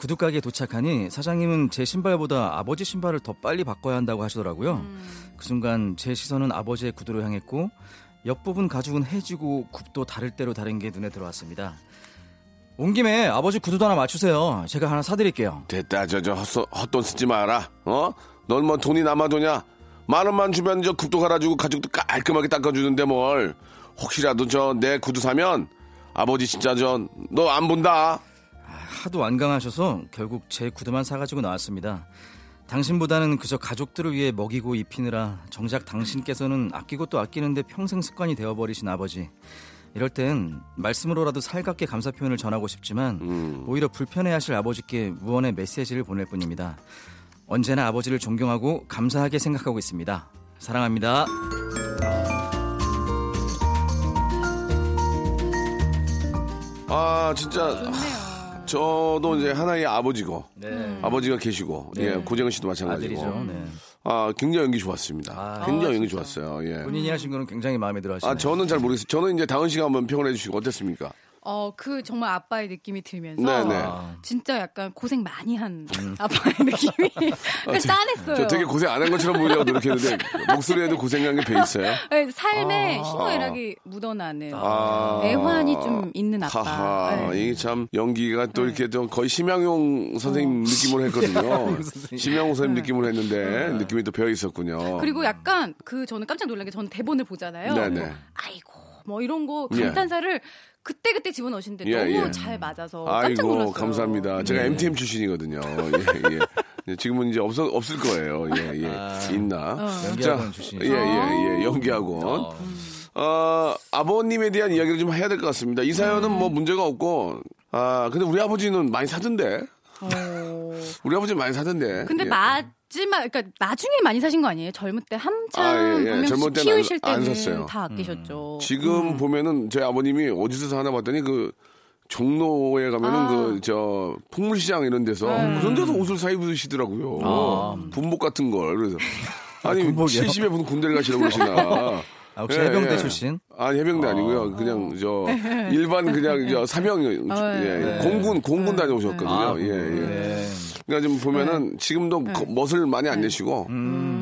구두 가게에 도착하니 사장님은 제 신발보다 아버지 신발을 더 빨리 바꿔야 한다고 하시더라고요. 그 순간 제 시선은 아버지의 구두로 향했고 옆부분 가죽은 해지고 굽도 다를 대로 다른 게 눈에 들어왔습니다. 온 김에 아버지 구두도 하나 맞추세요. 제가 하나 사드릴게요. 됐다, 저, 저, 헛돈 쓰지 마라. 어? 넌 뭐 돈이 남아도냐? 만 원만 주면 저 굽도 갈아주고 가죽도 깔끔하게 닦아주는데 뭘. 혹시라도 저 내 구두 사면 아버지 진짜 전 너 안 본다. 하도 완강하셔서 결국 제 구두만 사가지고 나왔습니다. 당신보다는 그저 가족들을 위해 먹이고 입히느라 정작 당신께서는 아끼고 또 아끼는데 평생 습관이 되어버리신 아버지. 이럴 땐 말씀으로라도 살갑게 감사 표현을 전하고 싶지만 오히려 불편해하실 아버지께 무언의 메시지를 보낼 뿐입니다. 언제나 아버지를 존경하고 감사하게 생각하고 있습니다. 사랑합니다. 아 진짜 좋네요. 저도 이제 하나의 아버지고 네. 아버지가 계시고 예 고재근 씨도 마찬가지고 아들이죠. 네. 아 굉장히 연기 좋았습니다. 아. 굉장히 아, 연기. 좋았어요. 예. 본인이 하신 거는 굉장히 마음에 들어 하시네요. 아 저는 잘 모르겠어요. 저는 이제 다은 씨가 한번 평을 해주시고 어땠습니까? 어, 그 정말 아빠의 느낌이 들면서 네네. 아. 진짜 약간 고생 많이 한 아빠의 느낌이 (laughs) 그러니까 짠했어요. 저 되게 고생 안 한 것처럼 보이려고 노력했는데 목소리에도 고생한 게 배 있어요. 네, 삶에 희노애락이 묻어나는 아. 애환이 좀 있는 아빠. 하하, 네. 이게 참 연기가 또 이렇게 좀 거의 심양용 선생님 느낌으로 했거든요. (laughs) 심양용 선생님 느낌으로 했는데 느낌이 또 배어 있었군요. 그리고 약간 그 저는 깜짝 놀란 게 저는 대본을 보잖아요. 네네. 뭐, 아이고 뭐 이런 거 예. 감탄사를 그때 그때 집어 넣으시는데 예, 너무 예. 잘 맞아서 깜짝 아이고 놀랐어요. 감사합니다. 제가 네. MTM 출신이거든요. 예, 예. 지금은 이제 없어 없을 거예요. 예, 예. 있나? 연기학원 출신이죠. 예, 예, 예. 연기학원. 어. 어, 아버님에 대한 이야기를 좀 해야 될 것 같습니다. 이 사연은 뭐 문제가 없고, 아, 근데 우리 아버지는 많이 사던데. 어. 우리 아버지 많이 사던데. 근데 예. 마지막 그러니까 나중에 많이 사신 거 아니에요? 젊을 때 한참 아, 예, 예. 젊을 때는 키우실 안- 안 때는 샀어요. 다 아끼셨죠. 지금 보면은 저희 아버님이 어디서 사나 봤더니 그 종로에 가면은 아. 그저 풍물시장 이런 데서 그런 데서 옷을 사 입으시더라고요. 아. 군복 같은 걸 그래서 아니 군복이요? 70에 무슨 군대를 가시라고 그러시나. (laughs) 아, 혹시 해병대 출신? 아니 해병대 아니고요. 그냥 저 일반 그냥 저 사병 예, 공군 공군 다녀오셨거든요. 아, 예, 예. 네. 그러니까 좀 보면은 지금도 거- 멋을 많이 안 내시고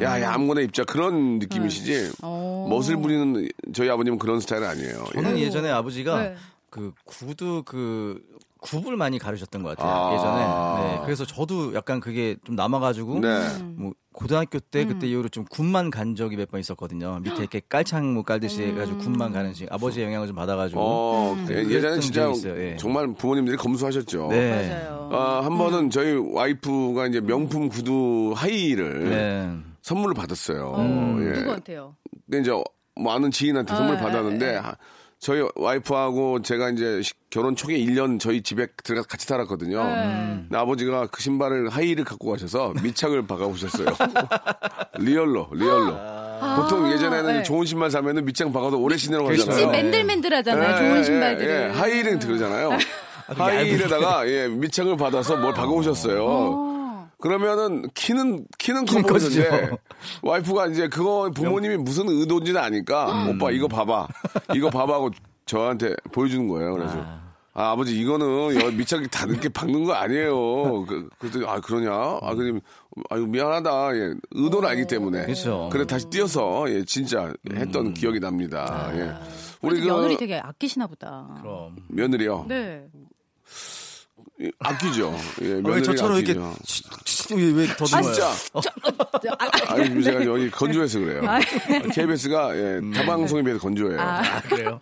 야, 야 아무거나 입자 그런 느낌이시지 어. 멋을 부리는 저희 아버님은 그런 스타일 아니에요. 저는 예. 예전에 아버지가 네. 그 구두 그 굽을 많이 가르셨던 것 같아요. 아. 예전에. 네. 그래서 저도 약간 그게 좀 남아가지고 네. 뭐 고등학교 때 그때 이후로 좀 굽만 간 적이 몇 번 있었거든요. 밑에 이렇게 깔창 깔듯이 해가지고 굽만 가는 식. 아버지의 영향을 좀 받아가지고. 어, 예, 예전에 진짜. 예. 정말 부모님들이 검소하셨죠. 네. 맞아요. 아, 한 번은 저희 와이프가 이제 명품 구두 하이힐을 네. 선물을 받았어요. 어, 예. 누구한테요? 근데 이제 뭐 아는 지인한테 선물 아, 받았는데 아, 하- 저희 와이프하고 제가 이제 시- 결혼 초기에 1년 저희 집에 들어가 같이 살았거든요. 네. 근데 아버지가 그 신발을 하이힐을 갖고 가셔서 밑창을 박아오셨어요. (laughs) real로, real로. 보통 예전에는 네. 좋은 신발 사면은 밑창 박아서 오래 신으라고 그렇죠. 그치 하잖아요. 맨들맨들하잖아요. 예, 좋은 예, 신발들은. 예, 하이힐은 그러잖아요. 하이힐에다가 예, 밑창을 받아서 뭘 박아오셨어요. 어. 그러면은 키는 키는 커 키는 보이는데. 와이프가 이제 그거 부모님이 무슨 의도인지는 아니까 오빠 이거 봐봐 이거 봐봐 하고 저한테 보여주는 거예요. 그래서 아, 아버지 이거는 여- 밑창이 다 늦게 박는 거 아니에요. 그, 그랬더니 아 그러냐? 아 그럼 아유 미안하다. 예, 의도를 알기 때문에 그렇죠. 그래 다시 뛰어서 예 진짜 했던 기억이 납니다. 예. 우리 우리 그 며느리 되게 아끼시나 보다. 그럼. 며느리요. 네. 예, 아끼죠. 예, 왜 며느리 저처럼 이렇게 아끼죠. 왜 더듬어요? 진짜. 아, 아니 제가 여기 건조해서 그래요. (laughs) KBS가 예, 타방송에 비해서 건조해요. 아, 아, 그래요?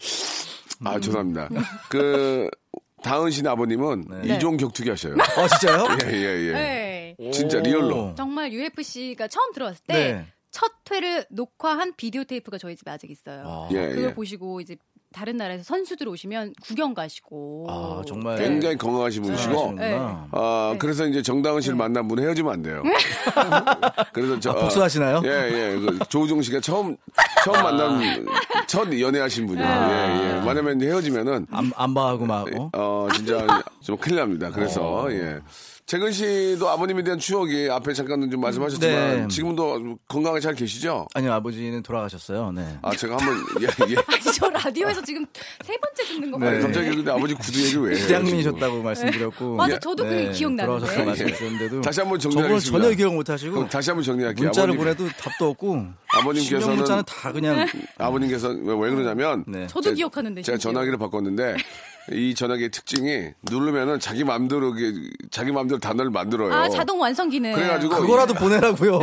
죄송합니다. 그 다은 씨네 아버님은 네. 이종 격투기 하셔요. 어, 진짜요? (laughs) 예, 예, 예. 네. 진짜 리얼로. 정말 UFC가 처음 들어왔을 때 네. 첫 회를 녹화한 비디오 테이프가 저희 집에 아직 있어요. 아. 예, 그걸 예. 보시고 이제 다른 나라에서 선수들 오시면 구경 가시고. 아, 정말. 굉장히 건강하신 분이시고. 하시는구나. 아, 그래서 이제 정다은 씨를 만난 분은 헤어지면 안 돼요. (laughs) 그래서 저. 아, 복수하시나요? 예, 예. 그 조우종 씨가 처음, 처음 만난, 첫 연애하신 분이에요. 예, 예. 만약에 헤어지면은, 안, 안바하고 막, 어? 어, 진짜 좀 큰일 납니다. 그래서, 예. 재근 씨도 아버님에 대한 추억이 앞에 잠깐 좀 말씀하셨지만, 네. 지금도 건강하게 잘 계시죠? 아니요, 아버지는 돌아가셨어요. 네. 아, 제가 한번, 예, 예. (laughs) 아니, 저 라디오에서 지금 세 번째 듣는 거 네. 같아요. 갑자기 근데 아버지 구두 얘기를 왜? 대학민이셨다고 말씀드렸고. 맞아, 예. 저도 네, 그게 기억나는데. 돌아가셨다고 말씀드렸는데도. 다시 한번 정리하겠습니다. 전혀 기억 못 하시고. 그럼 다시 한번 정리할게요. 문자를 아버님- 보내도 답도 없고. 아버님께서는 문자는 다 그냥. 아버님께서 왜, 왜 그러냐면 네. 저도 제- 기억하는데. 제가 심지어. 전화기를 바꿨는데 이 전화기의 특징이 누르면은 자기 마음대로 자기 마음대로 단어를 만들어요. 아 자동 완성 기능. 그래가지고 그거라도 보내라고요.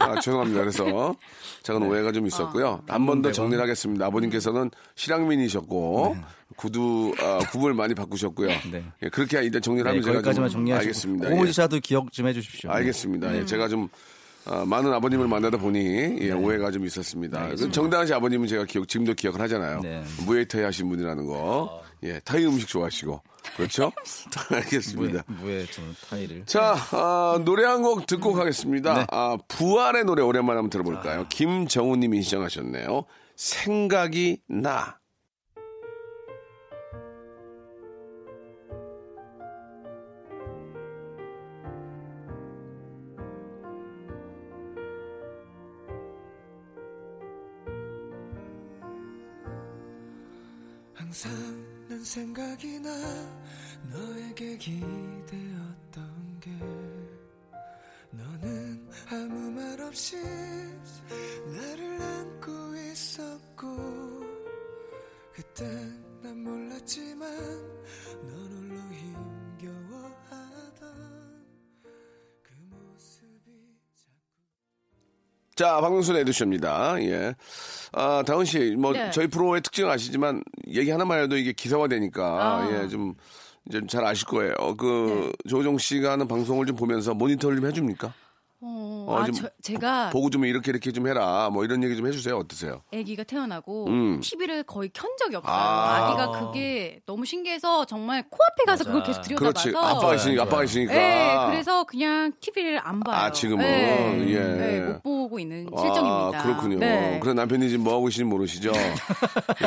아, 죄송합니다. 그래서 작은 오해가 좀 있었고요. 한번 더 정리를 하겠습니다. 아버님께서는 실향민이셨고 구두 아, 구을 많이 바꾸셨고요. 네. 예, 그렇게 일단 정리를 네, 하면 제가 거기까지만 좀 정리하시고 알겠습니다. 예. 오모지사도 기억 좀 해주십시오. 알겠습니다. 음. 예, 제가 좀 어, 많은 아버님을 만나다 보니 예, 오해가 좀 있었습니다. 그 정당한 씨 아버님은 제가 기억 지금도 기억을 하잖아요. 네. 무에타이 하신 분이라는 거. 예, 타이 음식 좋아하시고 그렇죠? (laughs) 알겠습니다. 무에 좀 타이를. 자, 아, 노래 한 곡 듣고 가겠습니다. 네. 아, 부활의 노래 오랜만에 한번 들어볼까요? 김정우 님이 시청하셨네요. 생각이 나. 생각이 나 너에게 기대었던 게 너는 아무 말 없이 나를 안고 있었고 그땐 난 몰랐지만 자, 박명수 레드쇼입니다. 예. 아, 다은 씨, 뭐, 네. 저희 프로의 특징 아시지만, 얘기 하나만 해도 이게 기사화 되니까, 아. 예, 좀, 이제 잘 아실 거예요. 그, 조종 씨가 하는 방송을 좀 보면서 모니터를 좀 해줍니까? 어, 어, 아, 좀 저, 제가 보고 좀 이렇게 이렇게 좀 해라. 뭐 이런 얘기 좀 해주세요. 어떠세요? 아기가 태어나고 음. TV를 거의 켠 적이 없어요. 아. 아. 기가 그게 너무 신기해서 정말 코앞에 가서 그걸 계속 그렇지. 들여다봐서 아빠가 있으니까, 아빠가 있으니까. 네, 그래서 그냥 TV를 안 봐요. 아, 지금은? 네, 예. 네, 못 보고 있는 실정입니다. 아, 그렇군요. 네. 그래 남편이 지금 뭐 하고 계신지 모르시죠?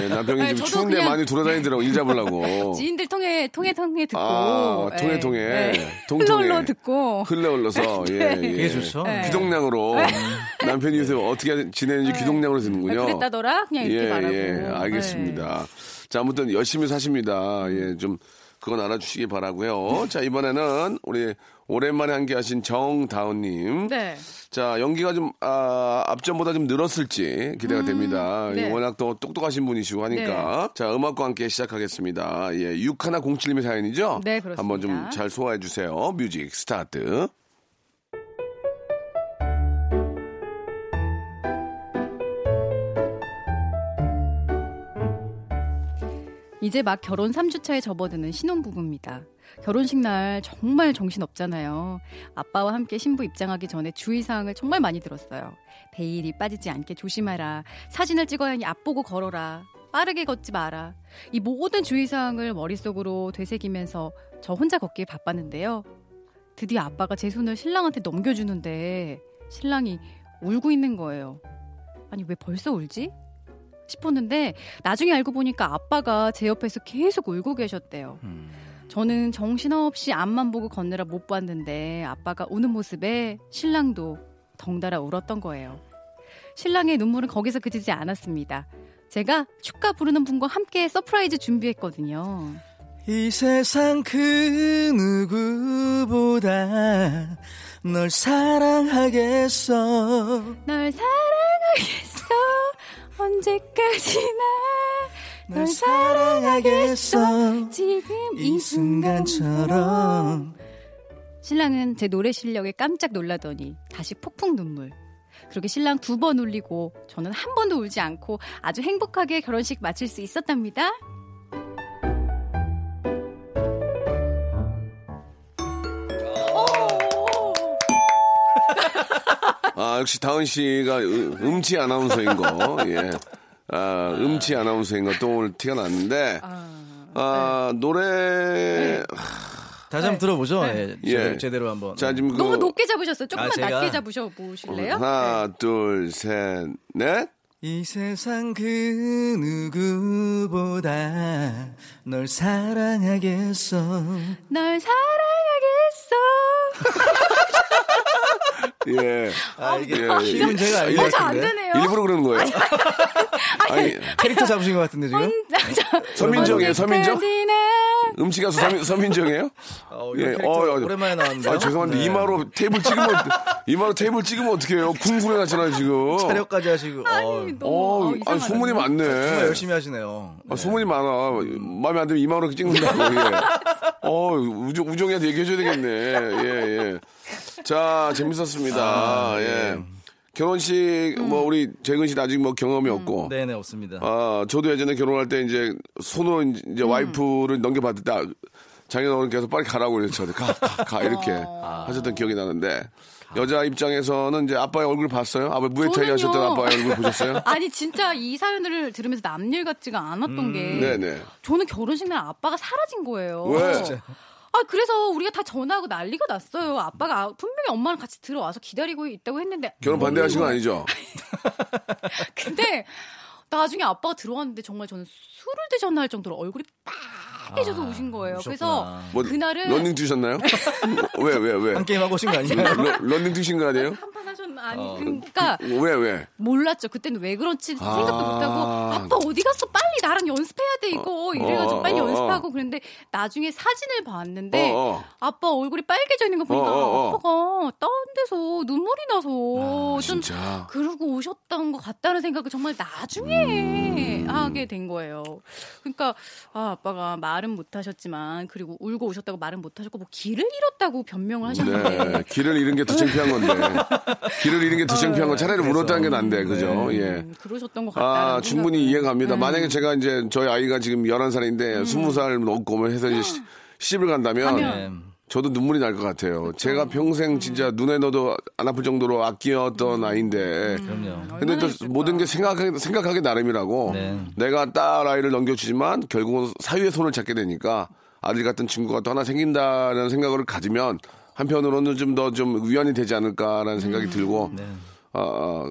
예, 남편이 네, 지금 추운데 그냥 많이 돌아다니더라고 일 잡으려고. (laughs) 지인들 통해 통해 통해 듣고 아, 통해, 네. 통해. 네. 통통해. 흘러 흘러 듣고 흘러 흘러서 (laughs) 예, 네. 예. 그게 좋죠. 네. 귀동량으로 (laughs) 남편이 요새 어떻게 지내는지 귀동량으로 듣는군요. 아, 그랬다더라 그냥 이렇게 예, 말하고 예, 알겠습니다. 자, 아무튼 열심히 사십니다. 예, 좀 그건 알아주시기 바라고요. 자, 이번에는 우리 오랜만에 함께 하신 정다운님. 네. 자, 연기가 좀, 아, 앞전보다 좀 늘었을지 기대가 됩니다. 네. 워낙 또 똑똑하신 분이시고 하니까. 자, 음악과 함께 시작하겠습니다. 예, 6107님의 사연이죠? 네, 그렇습니다. 한번 좀 잘 소화해 주세요. music start. 이제 막 결혼 3주차에 접어드는 신혼부부입니다. 결혼식 날 정말 정신 없잖아요. 아빠와 함께 신부 입장하기 전에 주의사항을 정말 많이 들었어요. 베일이 빠지지 않게 조심하라. 사진을 찍어야 하니 앞보고 걸어라. 빠르게 걷지 마라. 이 모든 주의사항을 머릿속으로 되새기면서 저 혼자 걷기에 바빴는데요. 드디어 아빠가 제 손을 신랑한테 넘겨주는데 신랑이 울고 있는 거예요. 아니, 왜 벌써 울지? 싶었는데 나중에 알고 보니까 아빠가 제 옆에서 계속 울고 계셨대요. 저는 정신없이 앞만 보고 걷느라 못 봤는데 아빠가 우는 모습에 신랑도 덩달아 울었던 거예요. 신랑의 눈물은 거기서 그치지 않았습니다. 제가 축가 부르는 분과 함께 서프라이즈 준비했거든요. 이 세상 그 누구보다 널 사랑하겠어. 널 사랑하겠어 언제까지나 널 사랑하겠어 지금 이이 순간처럼 신랑은 제 노래 실력에 깜짝 놀라더니 다시 폭풍 눈물. 그렇게 신랑 두 번 울리고 저는 한 번도 울지 않고 아주 행복하게 결혼식 마칠 수 있었답니다. 아, 역시 다은 씨가 음- 음치 아나운서인 거, 예. 아, 음치 아나운서인 거또 오늘 티가 났는데, 아, 노래, 다시 한번 들어보죠. 예, 예. 제대로, 제대로 한번. 자, 지금 그, 너무 높게 잡으셨어요. 조금만 아, 제가- 낮게 잡으셔 보실래요? 하나, 네. 둘, 셋, 넷. 이 세상 그 누구보다 널 사랑하겠어. 널 사랑하겠어. (laughs) 예. 아, 이게 예, 힘은 제가 알고 있는데. 되네요. 일부러 그러는 거예요? 아니, 캐릭터 잡으신 것 같은데 지금? 서민정이에요, 서민정? 음치 가수 서민, 서민정이에요? 어, 예, 어, 어. 오랜만에 나왔는데요. 아, 죄송한데 네. 이마로 테이블 찍으면 이마로 테이블 찍으면 어떡해요? 쿵쿵해 났잖아요 지금. 촬영까지 하시고. 어, 아니, 너무 어, 어, 아니. 소문이 정말 많네. 열심히 하시네요. 아, 소문이 많아. 마음에 안 들면 이마로 찍는다고. 예. (laughs) 어, 우정, 우정이한테 얘기해줘야 되겠네. 예, 예. 자, 재밌었습니다. 아, 예. 네. 결혼식, 뭐, 우리 재근 씨는 아직 뭐 경험이 없고. 네네 없습니다. 아, 저도 예전에 결혼할 때 이제 손으로 이제 와이프를 넘겨받을 때 장인 어른께서 빨리 가라고 그랬죠. 가, 가, 가, 이렇게 하셨던 기억이 나는데. 여자 입장에서는 이제 아빠의 얼굴 봤어요? 아빠 무에타이. 하셨던 아빠의 얼굴 보셨어요? (laughs) 아니 진짜 이 사연을 들으면서 남일 같지가 않았던 게 네네. 저는 결혼식 날 아빠가 사라진 거예요. 왜? 아 그래서 우리가 다 전화하고 난리가 났어요. 아빠가 분명히 엄마랑 같이 들어와서 기다리고 있다고 했는데 결혼 반대하신 거 아니죠? (laughs) 근데 나중에 아빠가 들어왔는데 정말 저는 술을 드셨나 할 정도로 얼굴이 빨개져서 우신 거예요. 그래서 뭐, 그날은 런닝 뛰셨나요? (laughs) 왜, 왜, 왜? 한 게임 하고 오신 거 아니에요? 러- 런닝 뛰신 거 아니에요? 아니 어. 그러니까 왜, 왜? 몰랐죠. 그때는 왜 그런지 생각도 아. 못하고 아빠 어디 갔어? 빨리 나랑 연습해야 돼 이거 이래가지고 어, 빨리 어, 어. 연습하고 그랬는데 나중에 사진을 봤는데 어, 어. 아빠 얼굴이 빨개져 있는 거 보니까 어, 어, 어. 아빠가 다른 데서 눈물이 나서 아, 좀 진짜. 그러고 오셨던 것 같다는 생각을 정말 나중에 음. 하게 된 거예요. 그러니까 아, 아빠가 말은 못하셨지만 그리고 울고 오셨다고 말은 못하셨고 뭐 길을 잃었다고 변명을 하셨는데 네, 길을 잃은 게 더 창피한 건데. 길을 잃은 게 더 창피한 건 차라리 울었다는 게 난데, 그죠? 예. 음, 그러셨던 것 같다. 아, 충분히 이해가 갑니다. 음. 만약에 제가 이제 저희 아이가 지금 11살인데 20살 넘고 뭐 해서 이제 시- 시집을 간다면. 네. 저도 눈물이 날 것 같아요. 제가 평생 진짜 눈에 넣어도 안 아플 정도로 아끼었던 아이인데. 그럼요. 근데 또. 모든 게 생각하기, 생각하기 나름이라고 네. 내가 딸 아이를 넘겨주지만 결국은 사유의 손을 잡게 되니까 아들 같은 친구가 또 하나 생긴다는 생각을 가지면 한편으로는 좀 더좀 위안이 되지 않을까라는 생각이 음. 들고 네. 어,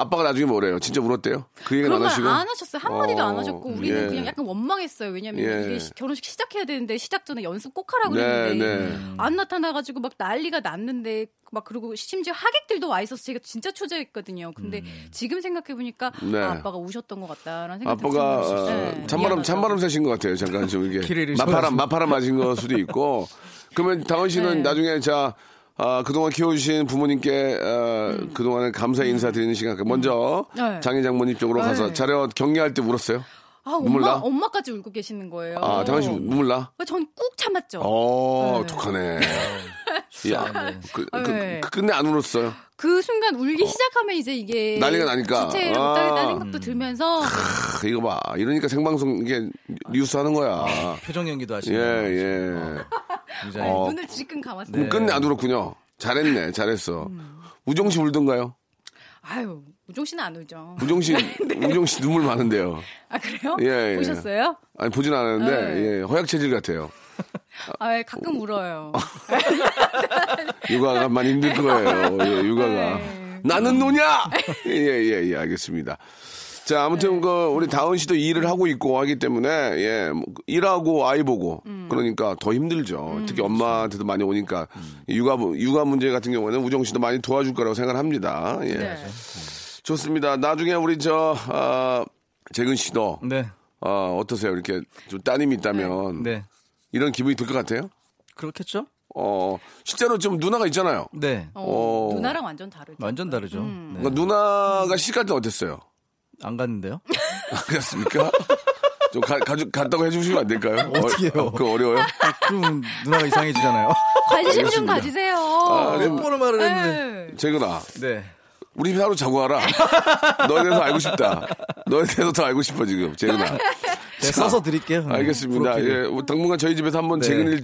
아빠가 나중에 뭐래요? 진짜 울었대요? 그 얘기는 안말 하시고 안 하셨어요. 한마디도 안 어, 하셨고 우리는 예. 그냥 약간 원망했어요. 왜냐면 예. 이게 시- 결혼식 시작해야 되는데 시작 전에 연습 꼭 하라고 네, 그랬는데 네. 안 나타나가지고 막 난리가 났는데 막 그리고 심지어 하객들도 와 있어서 제가 진짜 초조했거든요. 근데 지금 생각해 보니까 네. 아, 아빠가 우셨던 것 같다라는 생각이 아빠가 들어요. 어, 네, 찬바람. 찬바람 새신 것 같아요. 잠깐 좀 이게 마파람. 마파람 맞은 걸 수도 있고. 그러면 다원 씨는 네. 나중에 자 아, 그동안 키워주신 부모님께 어, 그동안에 감사 인사 드리는 시간. 먼저 음. 네. 장인 장모님 쪽으로 가서 네. 자려 격려할 때 울었어요. 아, 눈물 엄마 나? 엄마까지 울고 계시는 거예요. 아, 다원 씨 눈물 나? 전 꾹 참았죠. 어, 네. 독하네. (laughs) 야, 네. 그, 그, 네. 그, 근데 안 울었어요. 그 순간 울기 시작하면 이제 이게 난리가 나니까. 주체를 아. 못하겠다는 생각도 들면서 크, 이거 봐. 이러니까 생방송 이게 뉴스 하는 거야. 표정 연기도 예, 하시네요. 예. 굉장히 어. 눈을 질끈 감았어요. 그럼 끝내 안 울었군요. 잘했네, 잘했어. 음. 우정 씨 울던가요? 아유, 우종 씨는 안 울죠. 우정 씨, (laughs) 우정 씨 눈물 많은데요. 아 그래요? 예, 예. 보셨어요? 아니 보진 않았는데 네. 예, 허약 체질 같아요. 아 예, 가끔 울어요. (laughs) 육아가 많이 힘들 거예요. 예, 육아가. 네. 나는 노냐? 예, 예, 예, 알겠습니다. 자, 아무튼 네. 그 우리 다은 씨도 일을 하고 있고 하기 때문에 예, 뭐, 일하고 아이 보고 음. 그러니까 더 힘들죠. 특히 엄마한테도 많이 오니까 육아 부- 육아 문제 같은 경우에는 우정 씨도 많이 도와줄 거라고 생각을 합니다. 예. 네. 좋습니다. 나중에 우리 저 아, 재근 씨도 네. 어, 어떠세요? 이렇게 좀 따님이 있다면 네. 이런 기분이 들 것 같아요? 그렇겠죠? 어, 실제로 좀 누나가 있잖아요. 네. 어, 어. 누나랑 완전 다르죠. 완전 다르죠. 음. 네. 그러니까 누나가 시집 갈 때 어땠어요? 안 갔는데요? (laughs) 그렇습니까? 좀 가, 가주, 갔다고 해주시면 안 될까요? (laughs) 어떻게요? 어, 그거 어려워요? 그럼 누나가 이상해지잖아요. (laughs) 관심 좀. 가지세요. 아, 네. 뭐로 말을 했는데. 네. 재근아, 네. 우리 하루 자고 와라. 너에 대해서 알고 싶다. 너에 대해서 더 알고 싶어, 지금. 재근아. 네, 써서 드릴게요. 네. 알겠습니다. 프로필. 예, 뭐 당분간 저희 집에서 한번 네. 재근이를,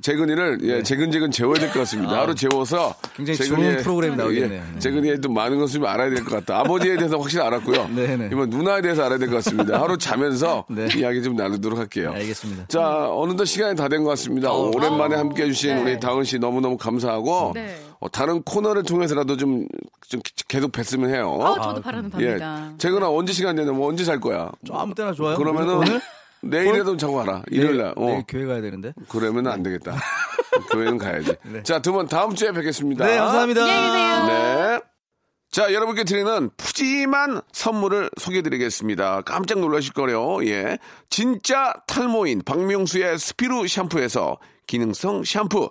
재근이를, 예, 재근재근 재워야 될 것 같습니다. 하루 재워서. 굉장히 재근이의- 좋은 프로그램이 나오겠네요. 예, 네. 재근이의 또 많은 것을 좀 알아야 될 것 같다. 아버지에 대해서 확실히 알았고요. (laughs) 네, 네. 이번 누나에 대해서 알아야 될 것 같습니다. 하루 자면서 네. 이야기 좀 나누도록 할게요. 알겠습니다. 자, 어느덧 시간이 다 된 것 같습니다. 어, 오랜만에 함께 해주신 네. 우리 다은 씨 너무너무 감사하고, 네. 어, 다른 코너를 통해서라도 좀, 좀 계속 뵀으면 해요. 아, 저도 바라는 예. 바입니다. 재근아, 언제 시간 되냐? 뭐 언제 잘 거야? 저 아무 때나 좋아요. 그러면은? 내일이라도 자고 가라. 일요일 날. 어. 내일 교회 가야 되는데. 그러면 안 되겠다. (laughs) 교회는 가야지. 자, 두 분 다음 주에 뵙겠습니다. 네, 감사합니다. 안녕히 계세요. 네. 자, 여러분께 드리는 푸짐한 선물을 소개해드리겠습니다. 깜짝 놀라실 거래요. 예. 진짜 탈모인 박명수의 스피루 샴푸에서 기능성 샴푸.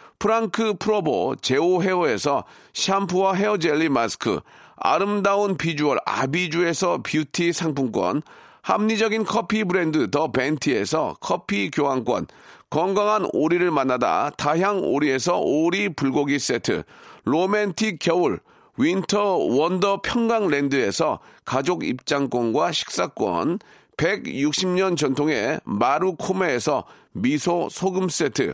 프랑크 프로보 제오 헤어에서 샴푸와 헤어 젤리 마스크, 아름다운 비주얼 아비주에서 뷰티 상품권, 합리적인 커피 브랜드 더 벤티에서 커피 교환권, 건강한 오리를 만나다 다향 오리에서 오리 불고기 세트, 로맨틱 겨울 윈터 원더 평강랜드에서 가족 입장권과 식사권, 160년 전통의 마루코메에서 미소 소금 세트,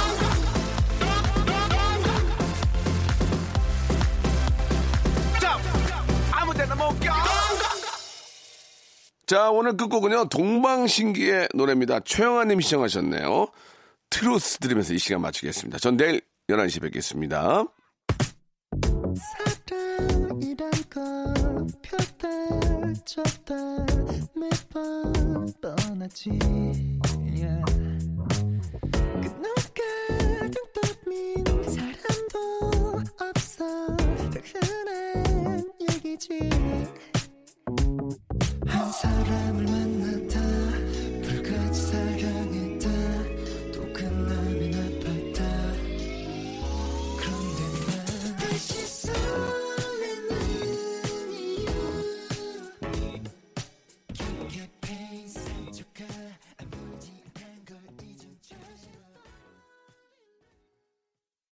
자, 오늘 끝곡은요, 동방신기의 노래입니다. 최영아님 시청하셨네요. 트로스 들으면서 이 시간 마치겠습니다. 전 내일 11시 뵙겠습니다. 사랑이란 걸 폈다 줬다 매번 떠나지 yeah. 끝날까 등떠민 사람도 없어 다 흔한 얘기지 사람을 만나